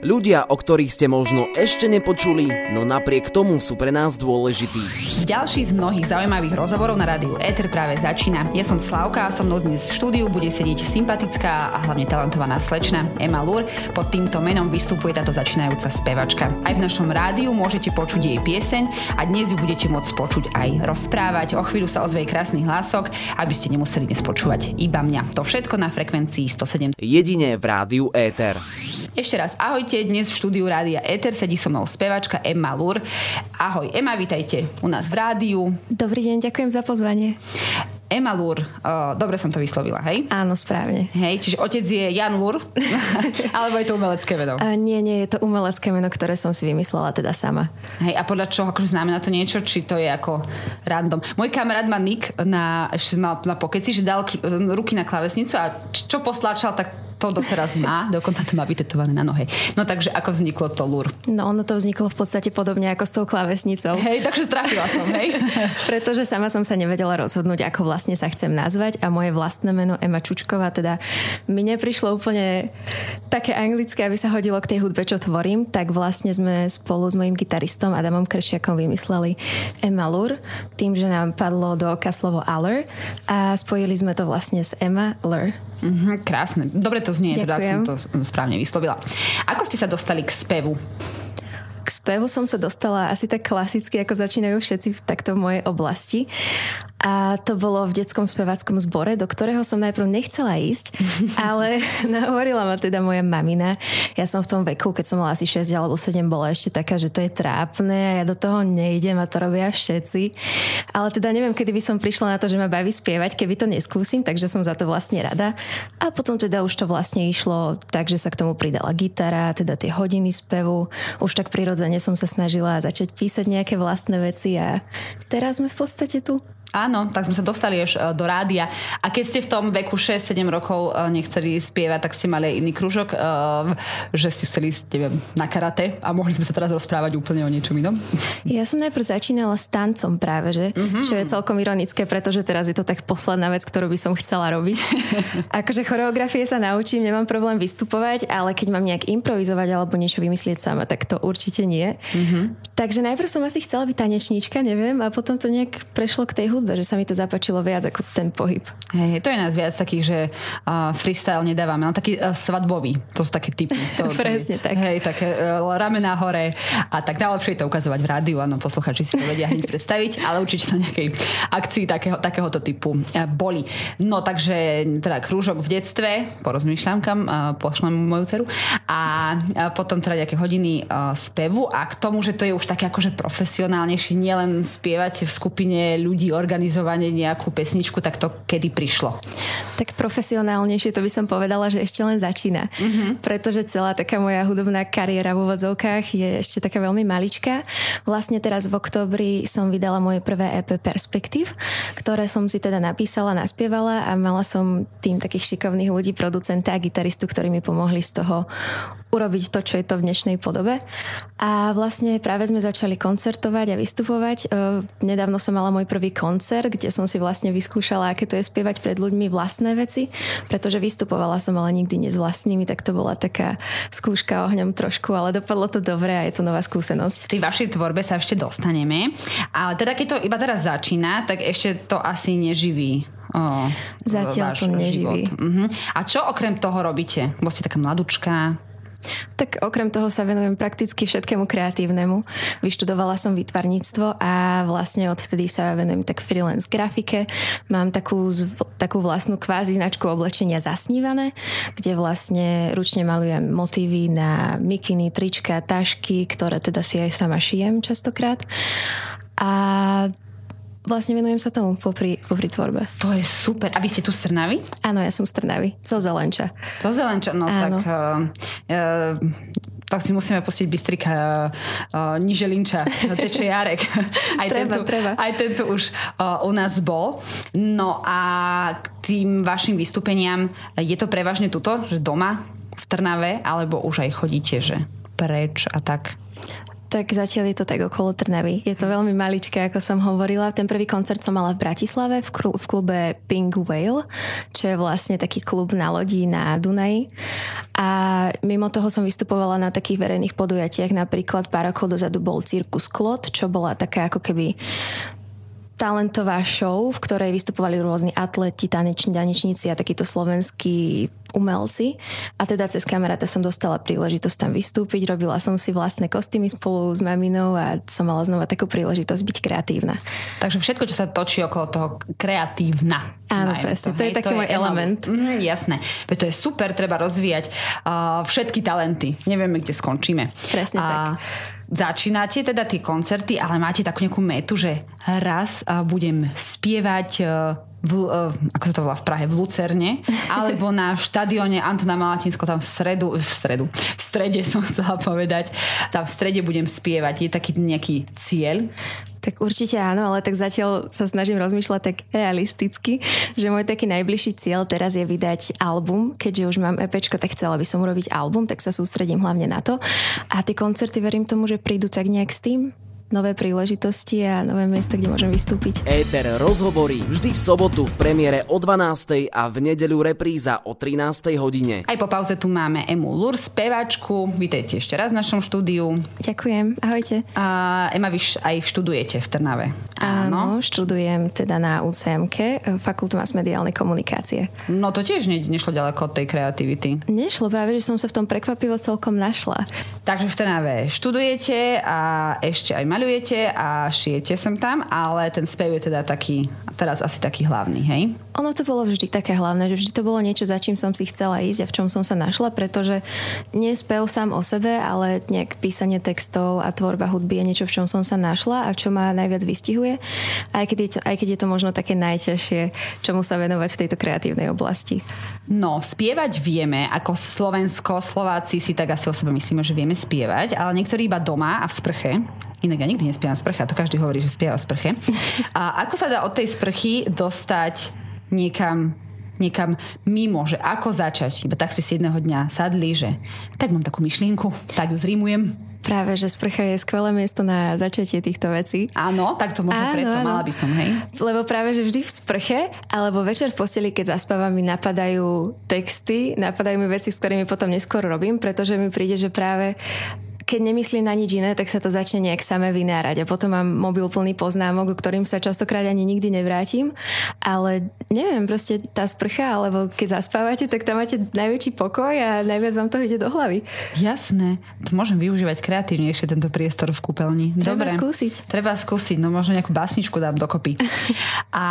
Ľudia, o ktorých ste možno ešte nepočuli, no napriek tomu sú pre nás dôležití. Ďalší z mnohých zaujímavých rozhovorov na rádiu Ether práve začína. Ja som Slavka a som mnou dnes v štúdiu bude sedieť sympatická a hlavne talentovaná slečna Emma Lur. Pod týmto menom vystupuje táto začínajúca spevačka. Aj v našom rádiu môžete počuť jej pieseň a dnes ju budete môcť počuť aj rozprávať. O chvíľu sa ozve krásny hlások, aby ste nemuseli dnes počúvať iba mňa. To všetko na frekvencii 107. Jedine v rádiu Ether. Ešte raz ahojte, dnes v štúdiu Rádia Eter sedí so mnou spevačka Emma Lur. Ahoj Emma, vítajte u nás v rádiu. Dobrý deň, ďakujem za pozvanie. Emma Lur, uh, dobre som to vyslovila, hej? Áno, správne. Hej, čiže otec je Jan Lur, alebo je to umelecké meno? A nie, nie, je to umelecké meno, ktoré som si vymyslela teda sama. Hej, a podľa čoho, akože znamená to niečo, či to je ako random? Môj kamarát má Nick na, ešte mal na pokeci, že dal ruky na klavesnicu a čo posláčal, tak to doteraz má, dokonca to má vytetované na nohe. No takže ako vzniklo to lúr? No ono to vzniklo v podstate podobne ako s tou klávesnicou. Hej, takže trafila som, hej. Pretože sama som sa nevedela rozhodnúť, ako vlastne sa chcem nazvať a moje vlastné meno Ema Čučková teda mi neprišlo úplne také anglické, aby sa hodilo k tej hudbe, čo tvorím, tak vlastne sme spolu s mojim gitaristom Adamom Kršiakom vymysleli Emma Lur, tým, že nám padlo do oka slovo Aller a spojili sme to vlastne s Emma Lur. Mm-hmm, krásne. Dobre to znie, teda, ak som to správne vyslovila. Ako ste sa dostali k spevu? K spevu som sa dostala asi tak klasicky, ako začínajú všetci v takto mojej oblasti. A to bolo v detskom speváckom zbore, do ktorého som najprv nechcela ísť, ale nahovorila ma teda moja mamina. Ja som v tom veku, keď som mala asi 6 alebo 7, bola ešte taká, že to je trápne a ja do toho nejdem a to robia všetci. Ale teda neviem, kedy by som prišla na to, že ma baví spievať, keby to neskúsim, takže som za to vlastne rada. A potom teda už to vlastne išlo tak, že sa k tomu pridala gitara, teda tie hodiny spevu. Už tak prirodzene som sa snažila začať písať nejaké vlastné veci a teraz sme v podstate tu. Áno, tak sme sa dostali až e, do rádia. A keď ste v tom veku 6-7 rokov e, nechceli spievať, tak ste mali aj iný kružok, e, že ste chceli ísť, neviem, na karate a mohli sme sa teraz rozprávať úplne o niečom inom. Ja som najprv začínala s tancom práve, že? Mm-hmm. Čo je celkom ironické, pretože teraz je to tak posledná vec, ktorú by som chcela robiť. akože choreografie sa naučím, nemám problém vystupovať, ale keď mám nejak improvizovať alebo niečo vymyslieť sama, tak to určite nie. Mm-hmm. Takže najprv som asi chcela byť tanečníčka, neviem, a potom to nejak prešlo k tej hudbe, že sa mi to zapáčilo viac ako ten pohyb. Hej, to je nás viac takých, že uh, freestyle nedávame, ale taký uh, svadbový, to sú také typy. To, Presne tak. Hej, také uh, ramená hore a tak najlepšie je to ukazovať v rádiu, áno, posluchači si to vedia hneď predstaviť, ale určite na nejakej akcii takého, takéhoto typu uh, boli. No takže teda krúžok v detstve, porozmýšľam kam, uh, pošlem moju dceru a uh, potom teda nejaké hodiny uh, spevu a k tomu, že to je už také akože profesionálnejšie, nielen spievať v skupine ľudí, organizovanie nejakú pesničku, tak to kedy prišlo? Tak profesionálnejšie to by som povedala, že ešte len začína. Mm-hmm. Pretože celá taká moja hudobná kariéra v úvodzovkách je ešte taká veľmi maličká. Vlastne teraz v oktobri som vydala moje prvé EP Perspektív, ktoré som si teda napísala, naspievala a mala som tým takých šikovných ľudí, producenta a gitaristu, ktorí mi pomohli z toho urobiť to, čo je to v dnešnej podobe. A vlastne práve sme začali koncertovať a vystupovať. E, nedávno som mala môj prvý koncert, kde som si vlastne vyskúšala, aké to je spievať pred ľuďmi vlastné veci, pretože vystupovala som ale nikdy nie s vlastnými, tak to bola taká skúška ohňom trošku, ale dopadlo to dobre a je to nová skúsenosť. Tej vašej tvorbe sa ešte dostaneme, ale teda keď to iba teraz začína, tak ešte to asi neživí Oh, Zatiaľ to neživí. Uh-huh. A čo okrem toho robíte? Bo ste taká mladúčka, tak okrem toho sa venujem prakticky všetkému kreatívnemu. Vyštudovala som výtvarníctvo a vlastne odvtedy sa venujem tak freelance grafike. Mám takú, takú vlastnú kvázi značku oblečenia zasnívané, kde vlastne ručne malujem motívy na mikiny, trička, tašky, ktoré teda si aj sama šijem častokrát. A vlastne venujem sa tomu popri, popri tvorbe. To je super. A vy ste tu z Trnavy? Áno, ja som z Trnavy. Zo Zelenča. Zo Zelenča, no Áno. tak... Uh, uh, tak si musíme pustiť Bystrika uh, uh, Niže Linča, teče Jarek. aj, treba, tento, treba. aj tento už uh, u nás bol. No a k tým vašim vystúpeniam, je to prevažne tuto, že doma v Trnave, alebo už aj chodíte, že preč a tak? Tak zatiaľ je to tak okolo Trnavy. Je to veľmi maličké, ako som hovorila. Ten prvý koncert som mala v Bratislave v, v klube Pink Whale, čo je vlastne taký klub na lodí na Dunaji. A mimo toho som vystupovala na takých verejných podujatiach. Napríklad pár rokov dozadu bol Cirkus Klot, čo bola taká ako keby talentová show, v ktorej vystupovali rôzni atleti, taneční, tanečníci a takíto slovenskí umelci. A teda cez kamaráta som dostala príležitosť tam vystúpiť, robila som si vlastné kostýmy spolu s maminou a som mala znova takú príležitosť byť kreatívna. Takže všetko, čo sa točí okolo toho kreatívna. Áno, presne. To, to je taký môj element. Mm, jasné. Veď to je super, treba rozvíjať uh, všetky talenty. Nevieme, kde skončíme. Presne uh, tak začínate teda tie koncerty, ale máte takú nejakú metu, že raz budem spievať e, v, e, ako sa to volá v Prahe, v Lucerne, alebo na štadióne Antona Malatinsko tam v stredu, v stredu, v strede som chcela povedať, tam v strede budem spievať. Je taký nejaký cieľ? Tak určite áno, ale tak zatiaľ sa snažím rozmýšľať tak realisticky, že môj taký najbližší cieľ teraz je vydať album, keďže už mám EPčko, tak chcela by som urobiť album, tak sa sústredím hlavne na to. A tie koncerty verím tomu, že prídu tak nejak s tým, nové príležitosti a nové miesta, kde môžem vystúpiť. Éter rozhovorí vždy v sobotu v premiére o 12. a v nedeľu repríza o 13. hodine. Aj po pauze tu máme Emu Lur, spevačku. Vítejte ešte raz v našom štúdiu. Ďakujem, ahojte. A Ema, vy aj študujete v Trnave. Áno, Áno študujem teda na UCMK, Fakultu masmediálnej komunikácie. No to tiež ne, nešlo ďaleko od tej kreativity. Nešlo, práve, že som sa v tom prekvapivo celkom našla. Takže v Trnave študujete a ešte aj mali maľujete a šijete sem tam, ale ten spev je teda taký, teraz asi taký hlavný, hej? Ono to bolo vždy také hlavné, že vždy to bolo niečo, za čím som si chcela ísť a v čom som sa našla, pretože nie spev sám o sebe, ale nejak písanie textov a tvorba hudby je niečo, v čom som sa našla a čo ma najviac vystihuje. Aj keď je to, aj keď je to možno také najťažšie, čomu sa venovať v tejto kreatívnej oblasti. No, spievať vieme, ako Slovensko, Slováci si tak asi o sebe myslíme, že vieme spievať, ale niektorí iba doma a v sprche. Inak ja nikdy nespievam sprche, a to každý hovorí, že spieva v sprche. A ako sa dá od tej sprchy dostať niekam niekam mimo, že ako začať. Iba tak si si jedného dňa sadli, že tak mám takú myšlienku, tak ju zrímujem. Práve, že sprcha je skvelé miesto na začatie týchto vecí. Áno, tak to možno áno, preto, áno. mala by som, hej? Lebo práve, že vždy v sprche, alebo večer v posteli, keď zaspávam, mi napadajú texty, napadajú mi veci, s ktorými potom neskôr robím, pretože mi príde, že práve keď nemyslím na nič iné, tak sa to začne nejak samé vynárať a potom mám mobil plný poznámok, o ktorým sa častokrát ani nikdy nevrátim. Ale neviem, proste tá sprcha, alebo keď zaspávate, tak tam máte najväčší pokoj a najviac vám to ide do hlavy. Jasné. To môžem využívať kreatívnejšie tento priestor v kúpeľni. Treba Dobre. skúsiť. Treba skúsiť, no možno nejakú básničku dám dokopy. A,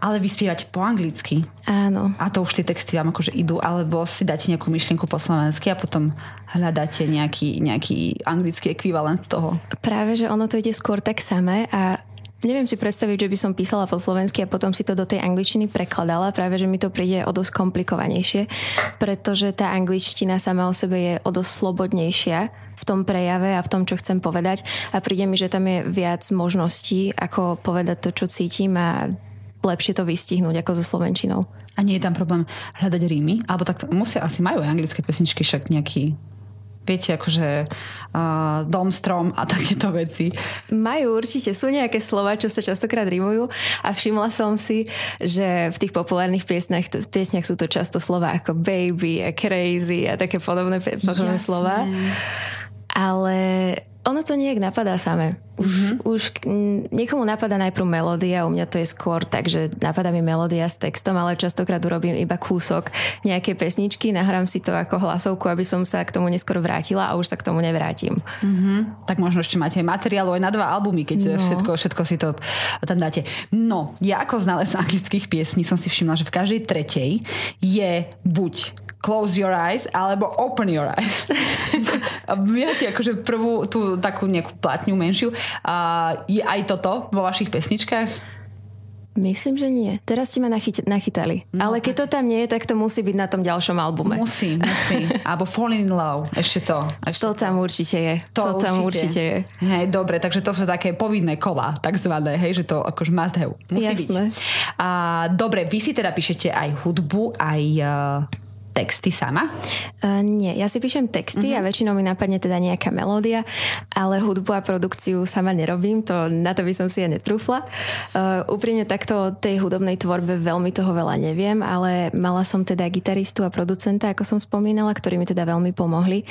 ale vyspievať po anglicky. Áno. A to už tie texty vám akože idú, alebo si dáte nejakú myšlienku po slovensky a potom hľadáte nejaký, nejaký anglický ekvivalent toho? Práve, že ono to ide skôr tak samé a Neviem si predstaviť, že by som písala po slovensky a potom si to do tej angličtiny prekladala. Práve, že mi to príde o dosť komplikovanejšie, pretože tá angličtina sama o sebe je o dosť slobodnejšia v tom prejave a v tom, čo chcem povedať. A príde mi, že tam je viac možností, ako povedať to, čo cítim a lepšie to vystihnúť ako so slovenčinou. A nie je tam problém hľadať rímy? Alebo tak musia, asi majú aj anglické pesničky, však nejaký viete, akože uh, dom, strom a takéto veci. Majú určite, sú nejaké slova, čo sa častokrát rimujú a všimla som si, že v tých populárnych piesniach, piesniach sú to často slova ako baby a crazy a také podobné, podobné slova. Ale ono to nejak napadá samé. Už, mm-hmm. už niekomu napadá najprv melódia, u mňa to je skôr tak, že napadá mi melódia s textom, ale častokrát urobím iba kúsok nejakej pesničky, nahrám si to ako hlasovku, aby som sa k tomu neskôr vrátila a už sa k tomu nevrátim. Mm-hmm. Tak možno ešte máte materiálu aj na dva albumy, keď no. všetko, všetko si to tam dáte. No, ja ako znalec anglických piesní som si všimla, že v každej tretej je buď close your eyes alebo open your eyes. Máte akože prvú tú takú nejakú platňu menšiu. A je aj toto vo vašich pesničkách? Myslím, že nie. Teraz ste ma nachyt- nachytali. No, Ale keď to tam nie je, tak to musí byť na tom ďalšom albume. Musí, musí. Alebo Falling in Love. Ešte to. Ešte to, to tam určite je. To, to tam určite je. Hej, dobre, takže to sú také povinné kola, takzvané, hej, že to akože must have. Musí Jasné. byť. A, dobre, vy si teda píšete aj hudbu, aj uh, texty sama? Uh, nie, ja si píšem texty uh-huh. a väčšinou mi napadne teda nejaká melódia ale hudbu a produkciu sama nerobím, to, na to by som si ja netrúfla. Uh, úprimne takto o tej hudobnej tvorbe veľmi toho veľa neviem, ale mala som teda gitaristu a producenta, ako som spomínala, ktorí mi teda veľmi pomohli.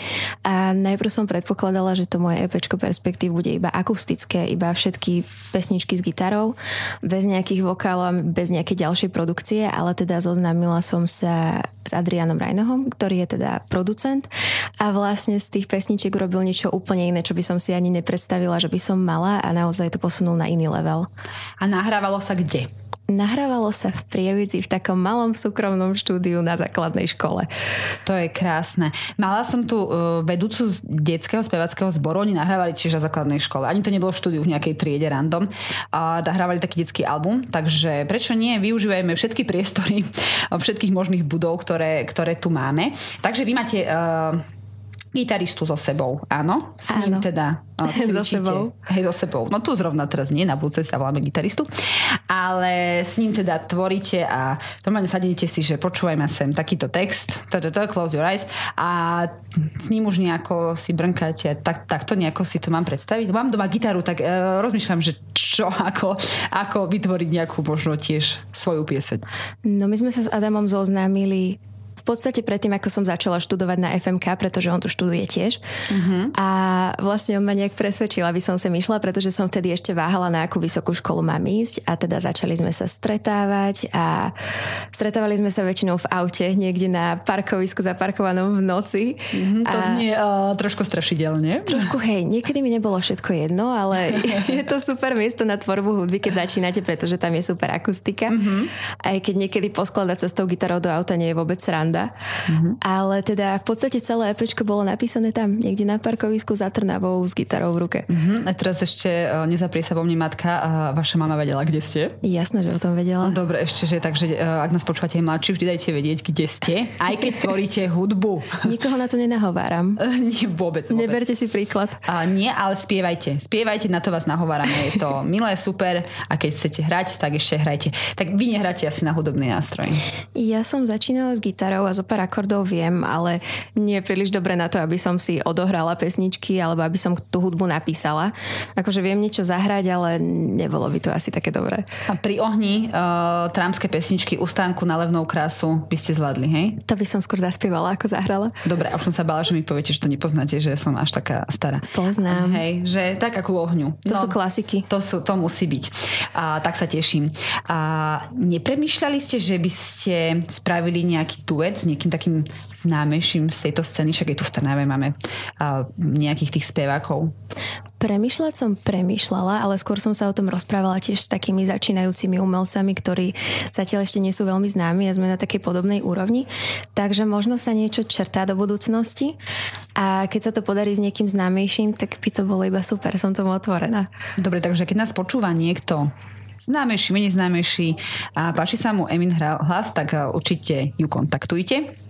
A najprv som predpokladala, že to moje EPčko perspektív bude iba akustické, iba všetky pesničky s gitarou, bez nejakých vokálov bez nejakej ďalšej produkcie, ale teda zoznámila som sa s Adrianom Rajnohom, ktorý je teda producent a vlastne z tých pesničiek urobil niečo úplne iné, čo by som si ani nepredstavila, že by som mala a naozaj to posunul na iný level. A nahrávalo sa kde? Nahrávalo sa v Prievidzi v takom malom súkromnom štúdiu na základnej škole. To je krásne. Mala som tu uh, vedúcu z detského spevackého zboru, oni nahrávali tiež na základnej škole. Ani to nebolo štúdiu v nejakej triede random. A nahrávali taký detský album, takže prečo nie? Využívajme všetky priestory všetkých možných budov, ktoré, ktoré tu máme. Takže vy máte uh, gitaristu so sebou, áno? S áno. ním teda so sebou. Hej, so sebou. No tu zrovna teraz nie, na budúce sa voláme gitaristu. Ale s ním teda tvoríte a normálne sadnete si, že počúvaj ma sem takýto text, close your eyes a s ním už nejako si brnkáte. Tak, tak to nejako si to mám predstaviť. Mám doma gitaru, tak uh, rozmýšľam, že čo, ako, ako vytvoriť nejakú možno tiež svoju pieseň. No my sme sa s Adamom zoznámili podstate predtým, ako som začala študovať na FMK, pretože on tu študuje tiež. Uh-huh. A vlastne on ma nejak presvedčil, aby som sem išla, pretože som vtedy ešte váhala, na akú vysokú školu mám ísť a teda začali sme sa stretávať a stretávali sme sa väčšinou v aute, niekde na parkovisku zaparkovanom v noci. Uh-huh, to a... znie uh, trošku strašidelne. Trošku, hej, niekedy mi nebolo všetko jedno, ale je to super miesto na tvorbu hudby, keď začínate, pretože tam je super akustika. Uh-huh. Aj keď niekedy poskladať sa s tou gitarou do auta nie je vôbec sranda sranda. Mm-hmm. Ale teda v podstate celé EPčko bolo napísané tam, niekde na parkovisku za Trnavou s gitarou v ruke. Mm-hmm. A teraz ešte uh, nezaprie sa vo mne matka a vaša mama vedela, kde ste? Jasné, že o tom vedela. Dobre, ešte, že takže uh, ak nás počúvate mladší, vždy dajte vedieť, kde ste, aj keď tvoríte hudbu. Nikoho na to nenahováram. nie, vôbec, vôbec. Neberte si príklad. A nie, ale spievajte. Spievajte, na to vás nahovárame. Je to milé, super a keď chcete hrať, tak ešte hrajte. Tak vy nehráte asi na hudobný nástroj. Ja som začínala s gitarou a zo pár akordov viem, ale nie je príliš dobre na to, aby som si odohrala pesničky alebo aby som tú hudbu napísala. Akože viem niečo zahrať, ale nebolo by to asi také dobré. A pri ohni uh, trámske pesničky Ustánku na levnou krásu by ste zvládli, hej? To by som skôr zaspievala, ako zahrala. Dobre, a už som sa bala, že mi poviete, že to nepoznáte, že som až taká stará. Poznám. Hej, že tak ako ohňu. To no, sú klasiky. To, sú, to musí byť. A, tak sa teším. A nepremýšľali ste, že by ste spravili nejaký duet s niekým takým známejším z tejto scény, však aj tu v Trnave máme uh, nejakých tých spevákov. Premýšľať som premýšľala, ale skôr som sa o tom rozprávala tiež s takými začínajúcimi umelcami, ktorí zatiaľ ešte nie sú veľmi známi a sme na takej podobnej úrovni. Takže možno sa niečo čertá do budúcnosti a keď sa to podarí s niekým známejším, tak by to bolo iba super, som tomu otvorená. Dobre, takže keď nás počúva niekto, známejší, menej známejší a páči sa mu Emin hlas, tak určite ju kontaktujte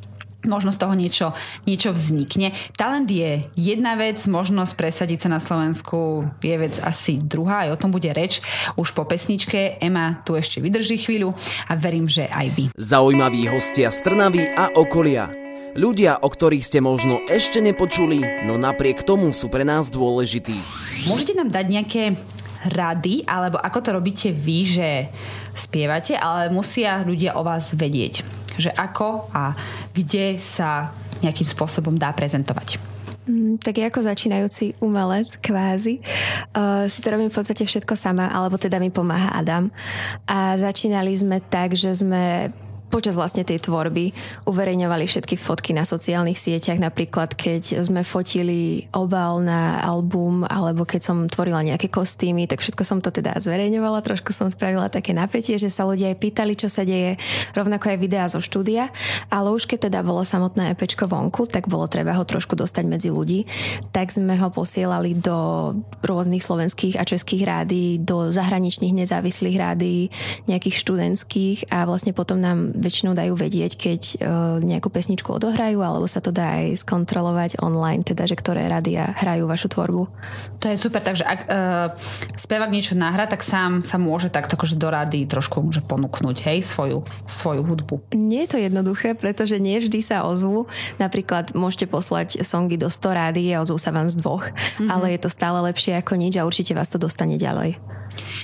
možno z toho niečo, niečo vznikne. Talent je jedna vec, možnosť presadiť sa na Slovensku je vec asi druhá, aj o tom bude reč už po pesničke. Ema tu ešte vydrží chvíľu a verím, že aj vy. Zaujímaví hostia z Trnavy a okolia. Ľudia, o ktorých ste možno ešte nepočuli, no napriek tomu sú pre nás dôležití. Môžete nám dať nejaké rady, alebo ako to robíte vy, že spievate, ale musia ľudia o vás vedieť že ako a kde sa nejakým spôsobom dá prezentovať. Mm, tak ja ako začínajúci umelec, kvázi, uh, si to robím v podstate všetko sama, alebo teda mi pomáha Adam. A začínali sme tak, že sme počas vlastne tej tvorby uverejňovali všetky fotky na sociálnych sieťach, napríklad keď sme fotili obal na album alebo keď som tvorila nejaké kostýmy, tak všetko som to teda zverejňovala, trošku som spravila také napätie, že sa ľudia aj pýtali, čo sa deje, rovnako aj videá zo štúdia, ale už keď teda bolo samotné EPčko vonku, tak bolo treba ho trošku dostať medzi ľudí, tak sme ho posielali do rôznych slovenských a českých rádií, do zahraničných nezávislých rádií, nejakých študentských a vlastne potom nám väčšinou dajú vedieť, keď uh, nejakú pesničku odohrajú, alebo sa to dá aj skontrolovať online, teda, že ktoré rádia hrajú vašu tvorbu. To je super, takže ak uh, spevák niečo nahra, tak sám sa môže takto akože do rady trošku môže ponúknuť, hej, svoju, svoju hudbu. Nie je to jednoduché, pretože nie vždy sa ozvú. Napríklad môžete poslať songy do 100 rády a ozvú sa vám z dvoch, mm-hmm. ale je to stále lepšie ako nič a určite vás to dostane ďalej.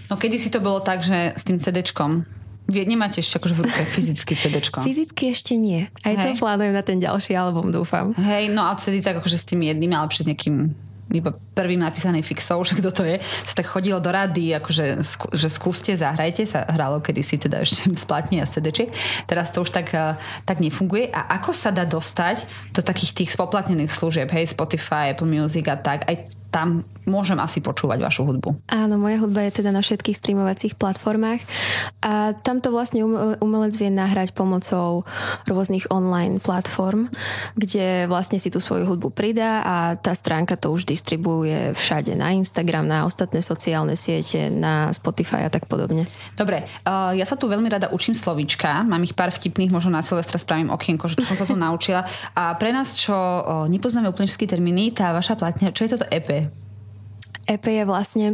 No kedy si to bolo tak, že s tým CDčkom vy nemáte ešte akože v ruke fyzicky CD. Fyzicky ešte nie. Aj Hej. to plánujem na ten ďalší album, dúfam. Hej, no a vtedy tak akože s tým jedným, ale s nejakým iba prvým napísaný fixou, že kto to je, sa tak chodilo do rady, akože, že skúste, zahrajte, sa hralo kedysi teda ešte splatne a CD. Teraz to už tak, eh, tak nefunguje. A ako sa dá dostať do takých tých spoplatnených služieb, hej, Spotify, Apple Music a tak, aj tam môžem asi počúvať vašu hudbu. Áno, moja hudba je teda na všetkých streamovacích platformách a tam to vlastne umelec vie nahrať pomocou rôznych online platform, kde vlastne si tú svoju hudbu pridá a tá stránka to už distribuuje všade, na Instagram, na ostatné sociálne siete, na Spotify a tak podobne. Dobre, uh, ja sa tu veľmi rada učím slovíčka, mám ich pár vtipných, možno na Silvestra spravím okienko, že čo som sa tu naučila. A pre nás, čo uh, nepoznáme úplne všetky termíny, tá vaša platňa, čo je toto EP? EP je vlastne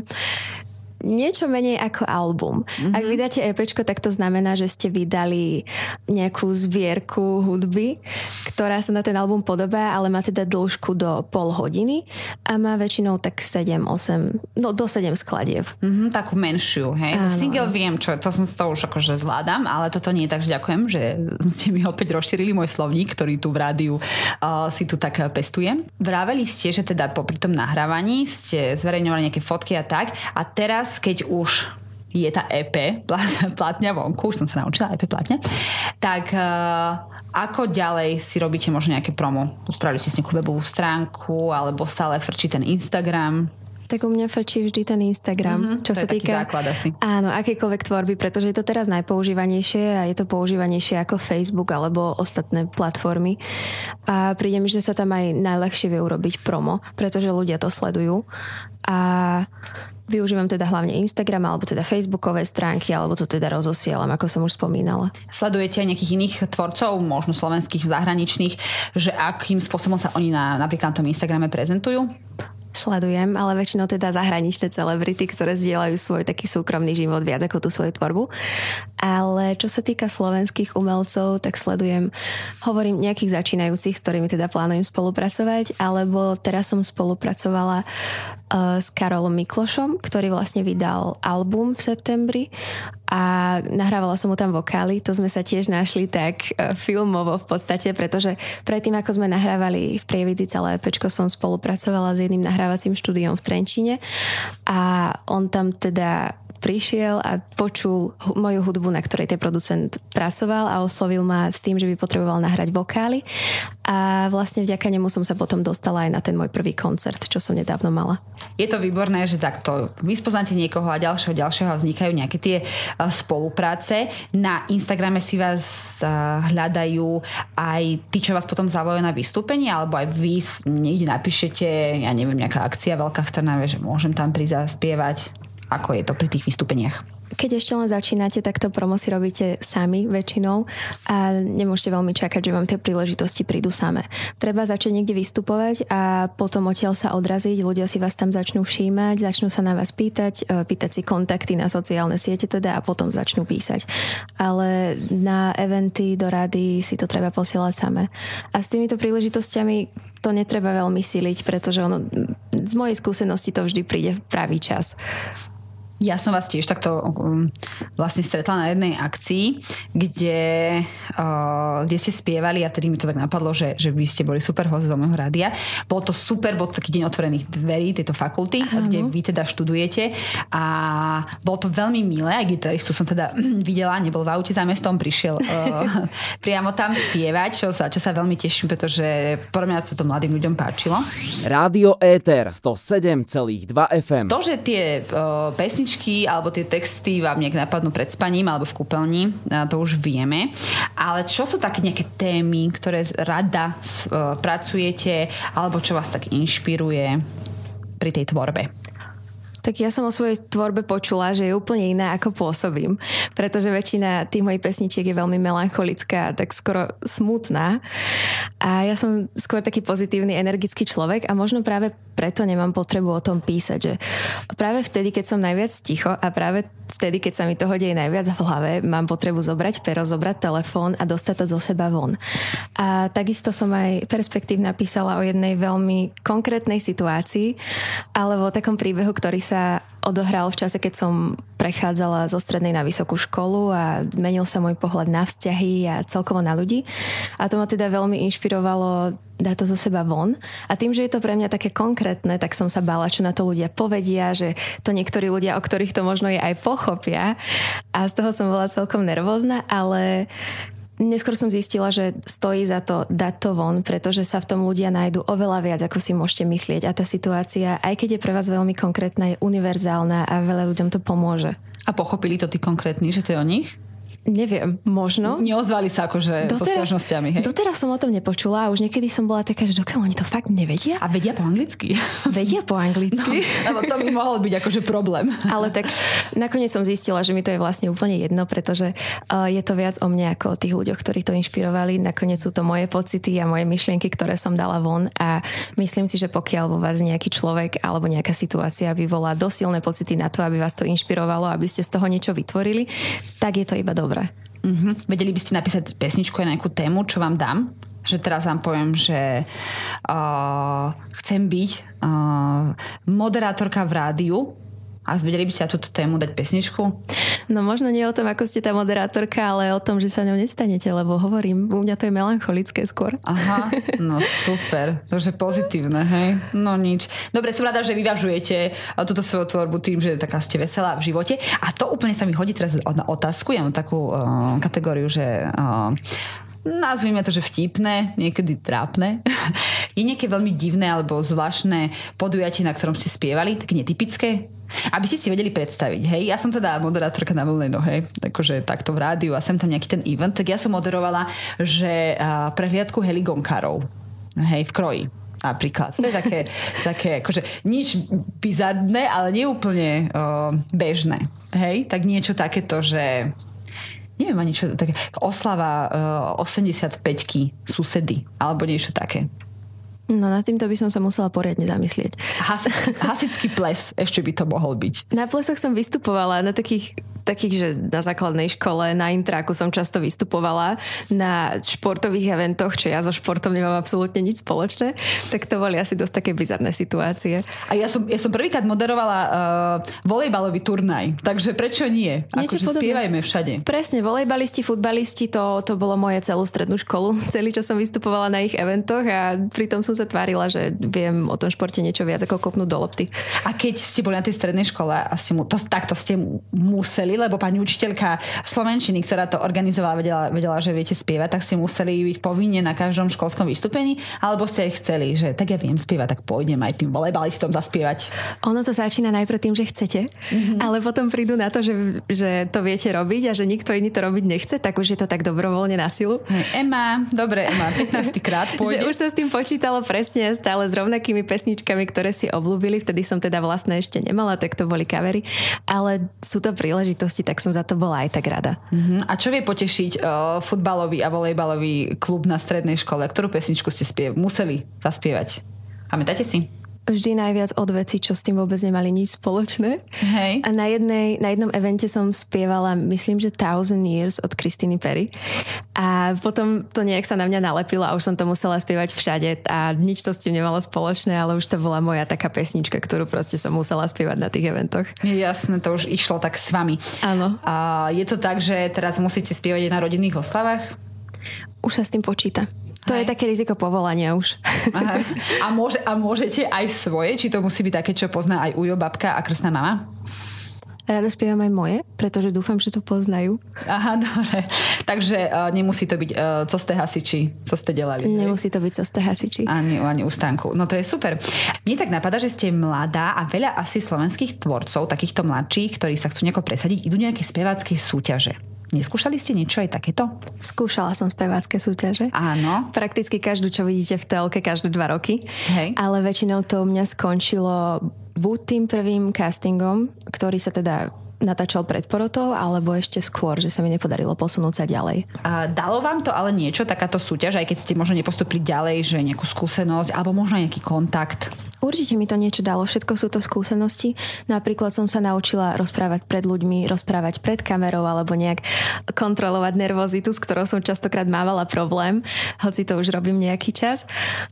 niečo menej ako album. Mm-hmm. Ak vydáte EP, tak to znamená, že ste vydali nejakú zbierku hudby, ktorá sa na ten album podobá, ale má teda dĺžku do pol hodiny a má väčšinou tak 7, 8, no do 7 skladieb. Mm-hmm, takú menšiu, hej. Áno. Single viem, čo, to som to už akože zvládam, ale toto nie, takže ďakujem, že ste mi opäť rozšírili môj slovník, ktorý tu v rádiu uh, si tu tak pestujem. Vraveli ste, že teda popri tom nahrávaní ste zverejňovali nejaké fotky a tak a teraz teraz, keď už je tá EP platňa vonku, už som sa naučila EP platňa, tak uh, ako ďalej si robíte možno nejaké promo? Spravili ste si nejakú webovú stránku alebo stále frčí ten Instagram? Tak u mňa frčí vždy ten Instagram, mm-hmm, čo to sa týka základ asi. áno, akékoľvek tvorby, pretože je to teraz najpoužívanejšie a je to používanejšie ako Facebook alebo ostatné platformy. A príde mi, že sa tam aj najľahšie vie urobiť promo, pretože ľudia to sledujú. A Využívam teda hlavne Instagram alebo teda Facebookové stránky, alebo to teda rozosielam, ako som už spomínala. Sledujete aj nejakých iných tvorcov, možno slovenských, zahraničných, že akým spôsobom sa oni na, napríklad na tom Instagrame prezentujú? Sledujem, ale väčšinou teda zahraničné celebrity, ktoré zdieľajú svoj taký súkromný život viac ako tú svoju tvorbu. Ale čo sa týka slovenských umelcov, tak sledujem, hovorím nejakých začínajúcich, s ktorými teda plánujem spolupracovať, alebo teraz som spolupracovala uh, s Karolom Miklošom, ktorý vlastne vydal album v septembri a nahrávala som mu tam vokály. To sme sa tiež našli tak uh, filmovo v podstate, pretože predtým, ako sme nahrávali v Prievidzi celé pečko, som spolupracovala s jedným nahrávacím štúdiom v Trenčine a on tam teda prišiel a počul moju hudbu, na ktorej ten producent pracoval a oslovil ma s tým, že by potreboval nahrať vokály a vlastne vďaka nemu som sa potom dostala aj na ten môj prvý koncert, čo som nedávno mala. Je to výborné, že takto vy spoznáte niekoho a ďalšieho, ďalšieho a vznikajú nejaké tie spolupráce. Na Instagrame si vás hľadajú aj tí, čo vás potom zavolajú na vystúpenie, alebo aj vy niekde napíšete, ja neviem, nejaká akcia veľká v Trnave, že môžem tam prísť. Ako je to pri tých vystúpeniach? Keď ešte len začínate, tak to promo si robíte sami väčšinou a nemôžete veľmi čakať, že vám tie príležitosti prídu same. Treba začať niekde vystupovať a potom odtiaľ sa odraziť, ľudia si vás tam začnú všímať, začnú sa na vás pýtať, e, pýtať si kontakty na sociálne siete teda a potom začnú písať. Ale na eventy do rady si to treba posielať same. A s týmito príležitosťami to netreba veľmi siliť, pretože ono, z mojej skúsenosti to vždy príde v pravý čas. Ja som vás tiež takto um, vlastne stretla na jednej akcii, kde, uh, kde ste spievali a tedy mi to tak napadlo, že, že by ste boli super host do môjho rádia. Bol to super, bol to taký deň otvorených dverí tejto fakulty, Aha. kde vy teda študujete a bol to veľmi milé, aj gitaristu som teda videla, nebol v aute za mestom, prišiel uh, priamo tam spievať, čo sa, čo sa veľmi teším, pretože podľa mňa sa to mladým ľuďom páčilo. Rádio Éter 107,2 FM. To, že tie uh, pesničky pesničky alebo tie texty vám nejak napadnú pred spaním alebo v kúpeľni, to už vieme. Ale čo sú také nejaké témy, ktoré rada uh, pracujete alebo čo vás tak inšpiruje pri tej tvorbe? Tak ja som o svojej tvorbe počula, že je úplne iná, ako pôsobím. Pretože väčšina tých mojich pesničiek je veľmi melancholická, tak skoro smutná. A ja som skôr taký pozitívny, energický človek a možno práve preto nemám potrebu o tom písať, že práve vtedy, keď som najviac ticho a práve vtedy, keď sa mi toho deje najviac v hlave, mám potrebu zobrať pero, zobrať telefón a dostať to zo seba von. A takisto som aj perspektív napísala o jednej veľmi konkrétnej situácii, alebo o takom príbehu, ktorý sa odohral v čase, keď som prechádzala zo strednej na vysokú školu a menil sa môj pohľad na vzťahy a celkovo na ľudí. A to ma teda veľmi inšpirovalo dať to zo seba von. A tým, že je to pre mňa také konkrétne, tak som sa bála, čo na to ľudia povedia, že to niektorí ľudia, o ktorých to možno je aj pochopia. A z toho som bola celkom nervózna, ale Neskôr som zistila, že stojí za to dať to von, pretože sa v tom ľudia nájdu oveľa viac, ako si môžete myslieť. A tá situácia, aj keď je pre vás veľmi konkrétna, je univerzálna a veľa ľuďom to pomôže. A pochopili to tí konkrétni, že to je o nich? Neviem, možno. Neozvali sa akože doteraz, so stiažnosťami, hej? Doteraz som o tom nepočula a už niekedy som bola taká, že dokiaľ oni to fakt nevedia. A vedia po anglicky. Vedia po anglicky. No, lebo to by mohol byť akože problém. Ale tak nakoniec som zistila, že mi to je vlastne úplne jedno, pretože uh, je to viac o mne ako o tých ľuďoch, ktorí to inšpirovali. Nakoniec sú to moje pocity a moje myšlienky, ktoré som dala von a myslím si, že pokiaľ vo vás nejaký človek alebo nejaká situácia vyvolá dosilné pocity na to, aby vás to inšpirovalo, aby ste z toho niečo vytvorili, tak je to iba dobré. Uh-huh. Vedeli by ste napísať pesničku aj na nejakú tému, čo vám dám? Že teraz vám poviem, že uh, chcem byť uh, moderátorka v rádiu a vedeli by ste na túto tému dať pesničku? No možno nie o tom, ako ste tá moderátorka, ale o tom, že sa ňou nestanete, lebo hovorím, u mňa to je melancholické skôr. Aha, no super, to je pozitívne, hej? No nič. Dobre, som rada, že vyvažujete túto svoju tvorbu tým, že taká ste veselá v živote. A to úplne sa mi hodí teraz na otázku. Ja mám takú uh, kategóriu, že uh, nazvime to, že vtipné, niekedy trápne. Je nejaké veľmi divné alebo zvláštne podujatie, na ktorom ste spievali, také netypické? Aby ste si vedeli predstaviť, hej, ja som teda moderátorka na voľnej nohe, takže takto v rádiu a sem tam nejaký ten event, tak ja som moderovala, že uh, prehliadku heligonkárov, hej, v kroji napríklad. To je také, také akože nič bizarné, ale neúplne uh, bežné. Hej, tak niečo takéto, že neviem ani čo, také oslava uh, 85-ky susedy, alebo niečo také. No na týmto by som sa musela poriadne zamyslieť. Hasický, hasický ples ešte by to mohol byť. Na plesoch som vystupovala na takých takých, že na základnej škole, na intráku som často vystupovala, na športových eventoch, čo ja so športom nemám absolútne nič spoločné, tak to boli asi dosť také bizarné situácie. A ja som, ja som prvýkrát moderovala uh, volejbalový turnaj, takže prečo nie? Niečo akože spievajme všade. Presne, volejbalisti, futbalisti, to, to bolo moje celú strednú školu. Celý čas som vystupovala na ich eventoch a pritom som sa tvárila, že viem o tom športe niečo viac ako kopnúť do lopty. A keď ste boli na tej strednej škole a ste mu, to, takto ste museli lebo pani učiteľka Slovenčiny, ktorá to organizovala, vedela, vedela, že viete spievať, tak ste museli byť povinne na každom školskom vystúpení, alebo ste chceli, že tak ja viem spievať, tak pôjdem aj tým volejbalistom zaspievať. Ono to začína najprv tým, že chcete, mm-hmm. ale potom prídu na to, že, že to viete robiť a že nikto iný to robiť nechce, tak už je to tak dobrovoľne na silu. Hey, Ema, dobre, Ema, 15 krát pôjde. že už sa s tým počítalo presne stále s rovnakými pesničkami, ktoré si obľúbili. Vtedy som teda vlastne ešte nemala, tak to boli kavery. Ale sú to príležitosti príležitosti, tak som za to bola aj tak rada. Uh-huh. A čo vie potešiť uh, futbalový a volejbalový klub na strednej škole? Ktorú pesničku ste spiev- museli zaspievať? Pamätáte si? Vždy najviac od veci, čo s tým vôbec nemali nič spoločné. Hej. A na, jednej, na jednom evente som spievala, myslím, že Thousand Years od Christiny Perry. A potom to nejak sa na mňa nalepilo a už som to musela spievať všade a nič to s tým nemalo spoločné, ale už to bola moja taká pesnička, ktorú proste som musela spievať na tých eventoch. Jasné, to už išlo tak s vami. Áno. A je to tak, že teraz musíte spievať aj na rodinných oslavách? Už sa s tým počíta. To Hej. je také riziko povolania už. Aha. A, môže, a môžete aj svoje? Či to musí byť také, čo pozná aj ujo, babka a krstná mama? Rada spievam aj moje, pretože dúfam, že to poznajú. Aha, dobre. Takže uh, nemusí to byť uh, co ste hasiči, co ste delali. Nemusí to byť co ste hasiči. Ani, ani ustánku. No to je super. Mne tak napadá, že ste mladá a veľa asi slovenských tvorcov, takýchto mladších, ktorí sa chcú nejako presadiť, idú nejaké spevácké súťaže. Neskúšali ste niečo aj takéto? Skúšala som spevácké súťaže. Áno. Prakticky každú, čo vidíte v telke, každé dva roky. Hej. Ale väčšinou to u mňa skončilo buď tým prvým castingom, ktorý sa teda natáčal pred porotou, alebo ešte skôr, že sa mi nepodarilo posunúť sa ďalej. A dalo vám to ale niečo, takáto súťaž, aj keď ste možno nepostupili ďalej, že nejakú skúsenosť, alebo možno nejaký kontakt? Určite mi to niečo dalo, všetko sú to skúsenosti. Napríklad som sa naučila rozprávať pred ľuďmi, rozprávať pred kamerou alebo nejak kontrolovať nervozitu, s ktorou som častokrát mávala problém, hoci to už robím nejaký čas.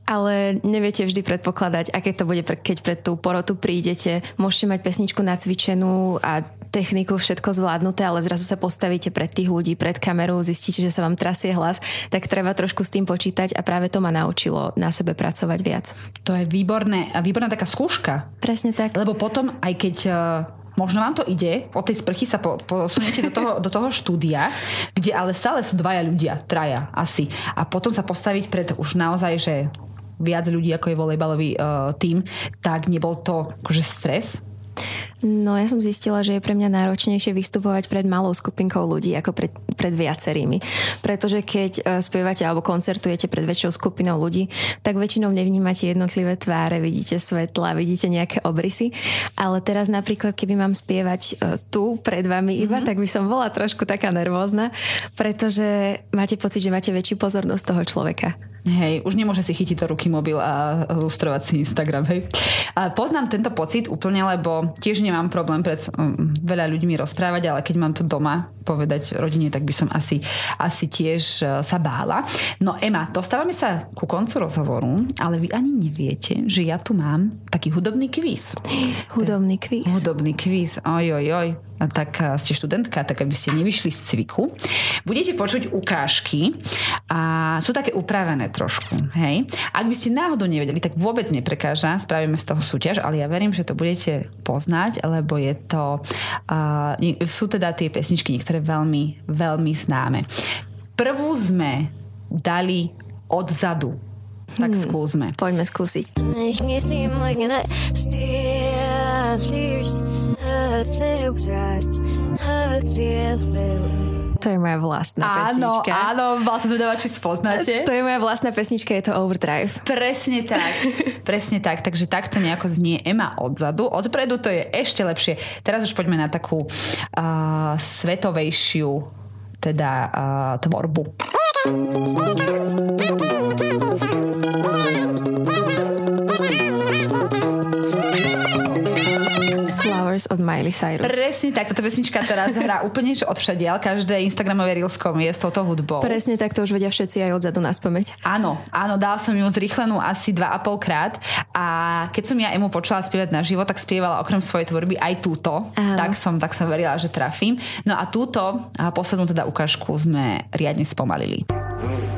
Ale neviete vždy predpokladať, aké to bude, keď pred tú porotu prídete. Môžete mať pesničku nacvičenú a techniku, všetko zvládnuté, ale zrazu sa postavíte pred tých ľudí, pred kamerou, zistíte, že sa vám trasie hlas, tak treba trošku s tým počítať a práve to ma naučilo na sebe pracovať viac. To je výborné, výborná taká skúška. Presne tak. Lebo potom, aj keď uh možno vám to ide, od tej sprchy sa po, posuniete do toho, do toho štúdia, kde ale stále sú dvaja ľudia, traja asi. A potom sa postaviť pred už naozaj, že viac ľudí, ako je volejbalový uh, tým, tak nebol to akože stres? No ja som zistila, že je pre mňa náročnejšie vystupovať pred malou skupinkou ľudí ako pred, pred viacerými. Pretože keď uh, spievate alebo koncertujete pred väčšou skupinou ľudí, tak väčšinou nevnímate jednotlivé tváre, vidíte svetla, vidíte nejaké obrysy. Ale teraz napríklad, keby mám spievať uh, tu pred vami iba, mm-hmm. tak by som bola trošku taká nervózna, pretože máte pocit, že máte väčšiu pozornosť toho človeka. Hej, už nemôže si chytiť to ruky mobil a lustrovať si Instagram, hej. A poznám tento pocit úplne, lebo tiež nemám problém pred um, veľa ľuďmi rozprávať, ale keď mám to doma povedať rodine, tak by som asi, asi tiež uh, sa bála. No Ema, dostávame sa ku koncu rozhovoru, ale vy ani neviete, že ja tu mám taký hudobný kvíz. Hudobný kvíz. Hudobný kvíz, oj, oj, oj tak ste študentka, tak aby ste nevyšli z cviku. Budete počuť ukážky a sú také upravené trošku. Hej? Ak by ste náhodou nevedeli, tak vôbec neprekáža, spravíme z toho súťaž, ale ja verím, že to budete poznať, lebo je to, uh, sú teda tie pesničky niektoré veľmi, veľmi známe. Prvú sme dali odzadu. Tak hmm, skúsme. Poďme skúsiť. To je moja vlastná áno, pesnička. Áno, áno, vlastne to dáva, či spoznáte. To je moja vlastná pesnička, je to Overdrive. Presne tak, presne tak. Takže takto nejako znie Ema odzadu. Odpredu to je ešte lepšie. Teraz už poďme na takú uh, svetovejšiu teda uh, tvorbu. Flowers od Miley Cyrus. Presne tak, táto pesnička teraz hrá úplne od všadiaľ. Každé Instagramové reelskom je s touto hudbou. Presne tak, to už vedia všetci aj odzadu na spameť. Áno, áno, dala som ju zrýchlenú asi 2,5 krát a keď som ja Emu počula spievať na živo, tak spievala okrem svojej tvorby aj túto. Tak som, tak som verila, že trafím. No a túto, a poslednú teda ukážku sme riadne spomalili. in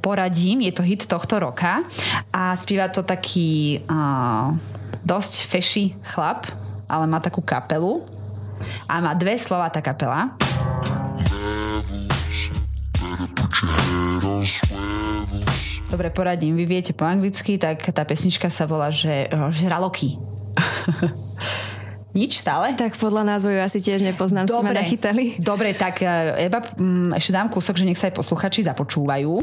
Poradím, je to hit tohto roka a spieva to taký uh, dosť feši chlap, ale má takú kapelu a má dve slova tá kapela. Dobre, poradím, vy viete po anglicky, tak tá pesnička sa volá, že žraloky. Nič stále? Tak podľa názvu ju asi tiež nepoznám, dobre, si ma nachytali. Dobre, tak Eba, mm, ešte dám kúsok, že nech sa aj posluchači započúvajú.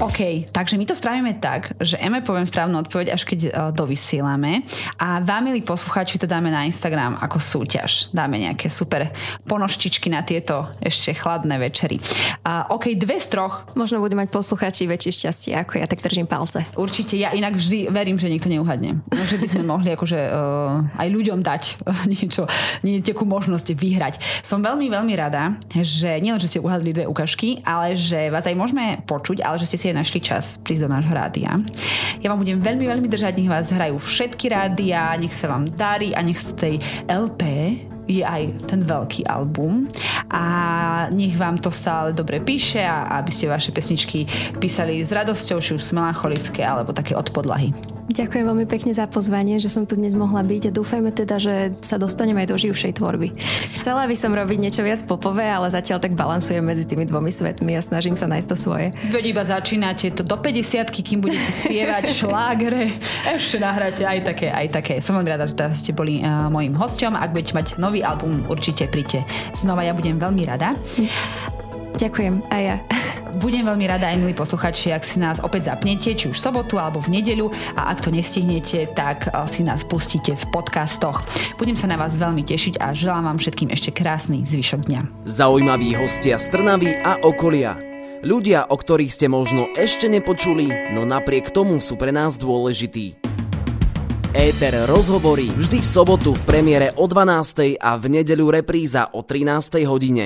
OK, takže my to spravíme tak, že Eme poviem správnu odpoveď, až keď uh, dovysielame a vám, milí poslucháči, to dáme na Instagram ako súťaž. Dáme nejaké super ponoštičky na tieto ešte chladné večery. Uh, OK, dve z troch. Možno budú mať poslucháči väčšie šťastie ako ja, tak držím palce. Určite, ja inak vždy verím, že niekto neuhadne. No, že by sme mohli akože uh, aj ľuďom dať niečo, nejakú možnosť vyhrať. Som veľmi, veľmi rada, že nielen, že ste uhadli dve ukážky, ale že vás aj môžeme počuť, ale že ste si aj našli čas prísť do nášho rádia. Ja vám budem veľmi, veľmi držať, nech vás hrajú všetky rádia, nech sa vám darí a nech z tej LP je aj ten veľký album a nech vám to stále dobre píše a aby ste vaše pesničky písali s radosťou, či už melancholické alebo také od podlahy. Ďakujem veľmi pekne za pozvanie, že som tu dnes mohla byť a dúfajme teda, že sa dostaneme aj do živšej tvorby. Chcela by som robiť niečo viac popové, ale zatiaľ tak balansujem medzi tými dvomi svetmi a snažím sa nájsť to svoje. Veď iba začínate to do 50 kým budete spievať šlágre, ešte nahráte aj také, aj také. Som veľmi rada, že teraz ste boli uh, mojim hosťom. Ak budete mať nový album, určite príďte znova, ja budem veľmi rada. Ďakujem, aj ja. Budem veľmi rada aj milí posluchači, ak si nás opäť zapnete, či už v sobotu alebo v nedeľu a ak to nestihnete, tak eh, si nás pustíte v podcastoch. Budem sa na vás veľmi tešiť a želám vám všetkým ešte krásny zvyšok dňa. Zaujímaví hostia z Trnavy a okolia. Ľudia, o ktorých ste možno ešte nepočuli, no napriek tomu sú pre nás dôležití. Éter rozhovorí vždy v sobotu v premiére o 12. a v nedeľu repríza o 13. hodine.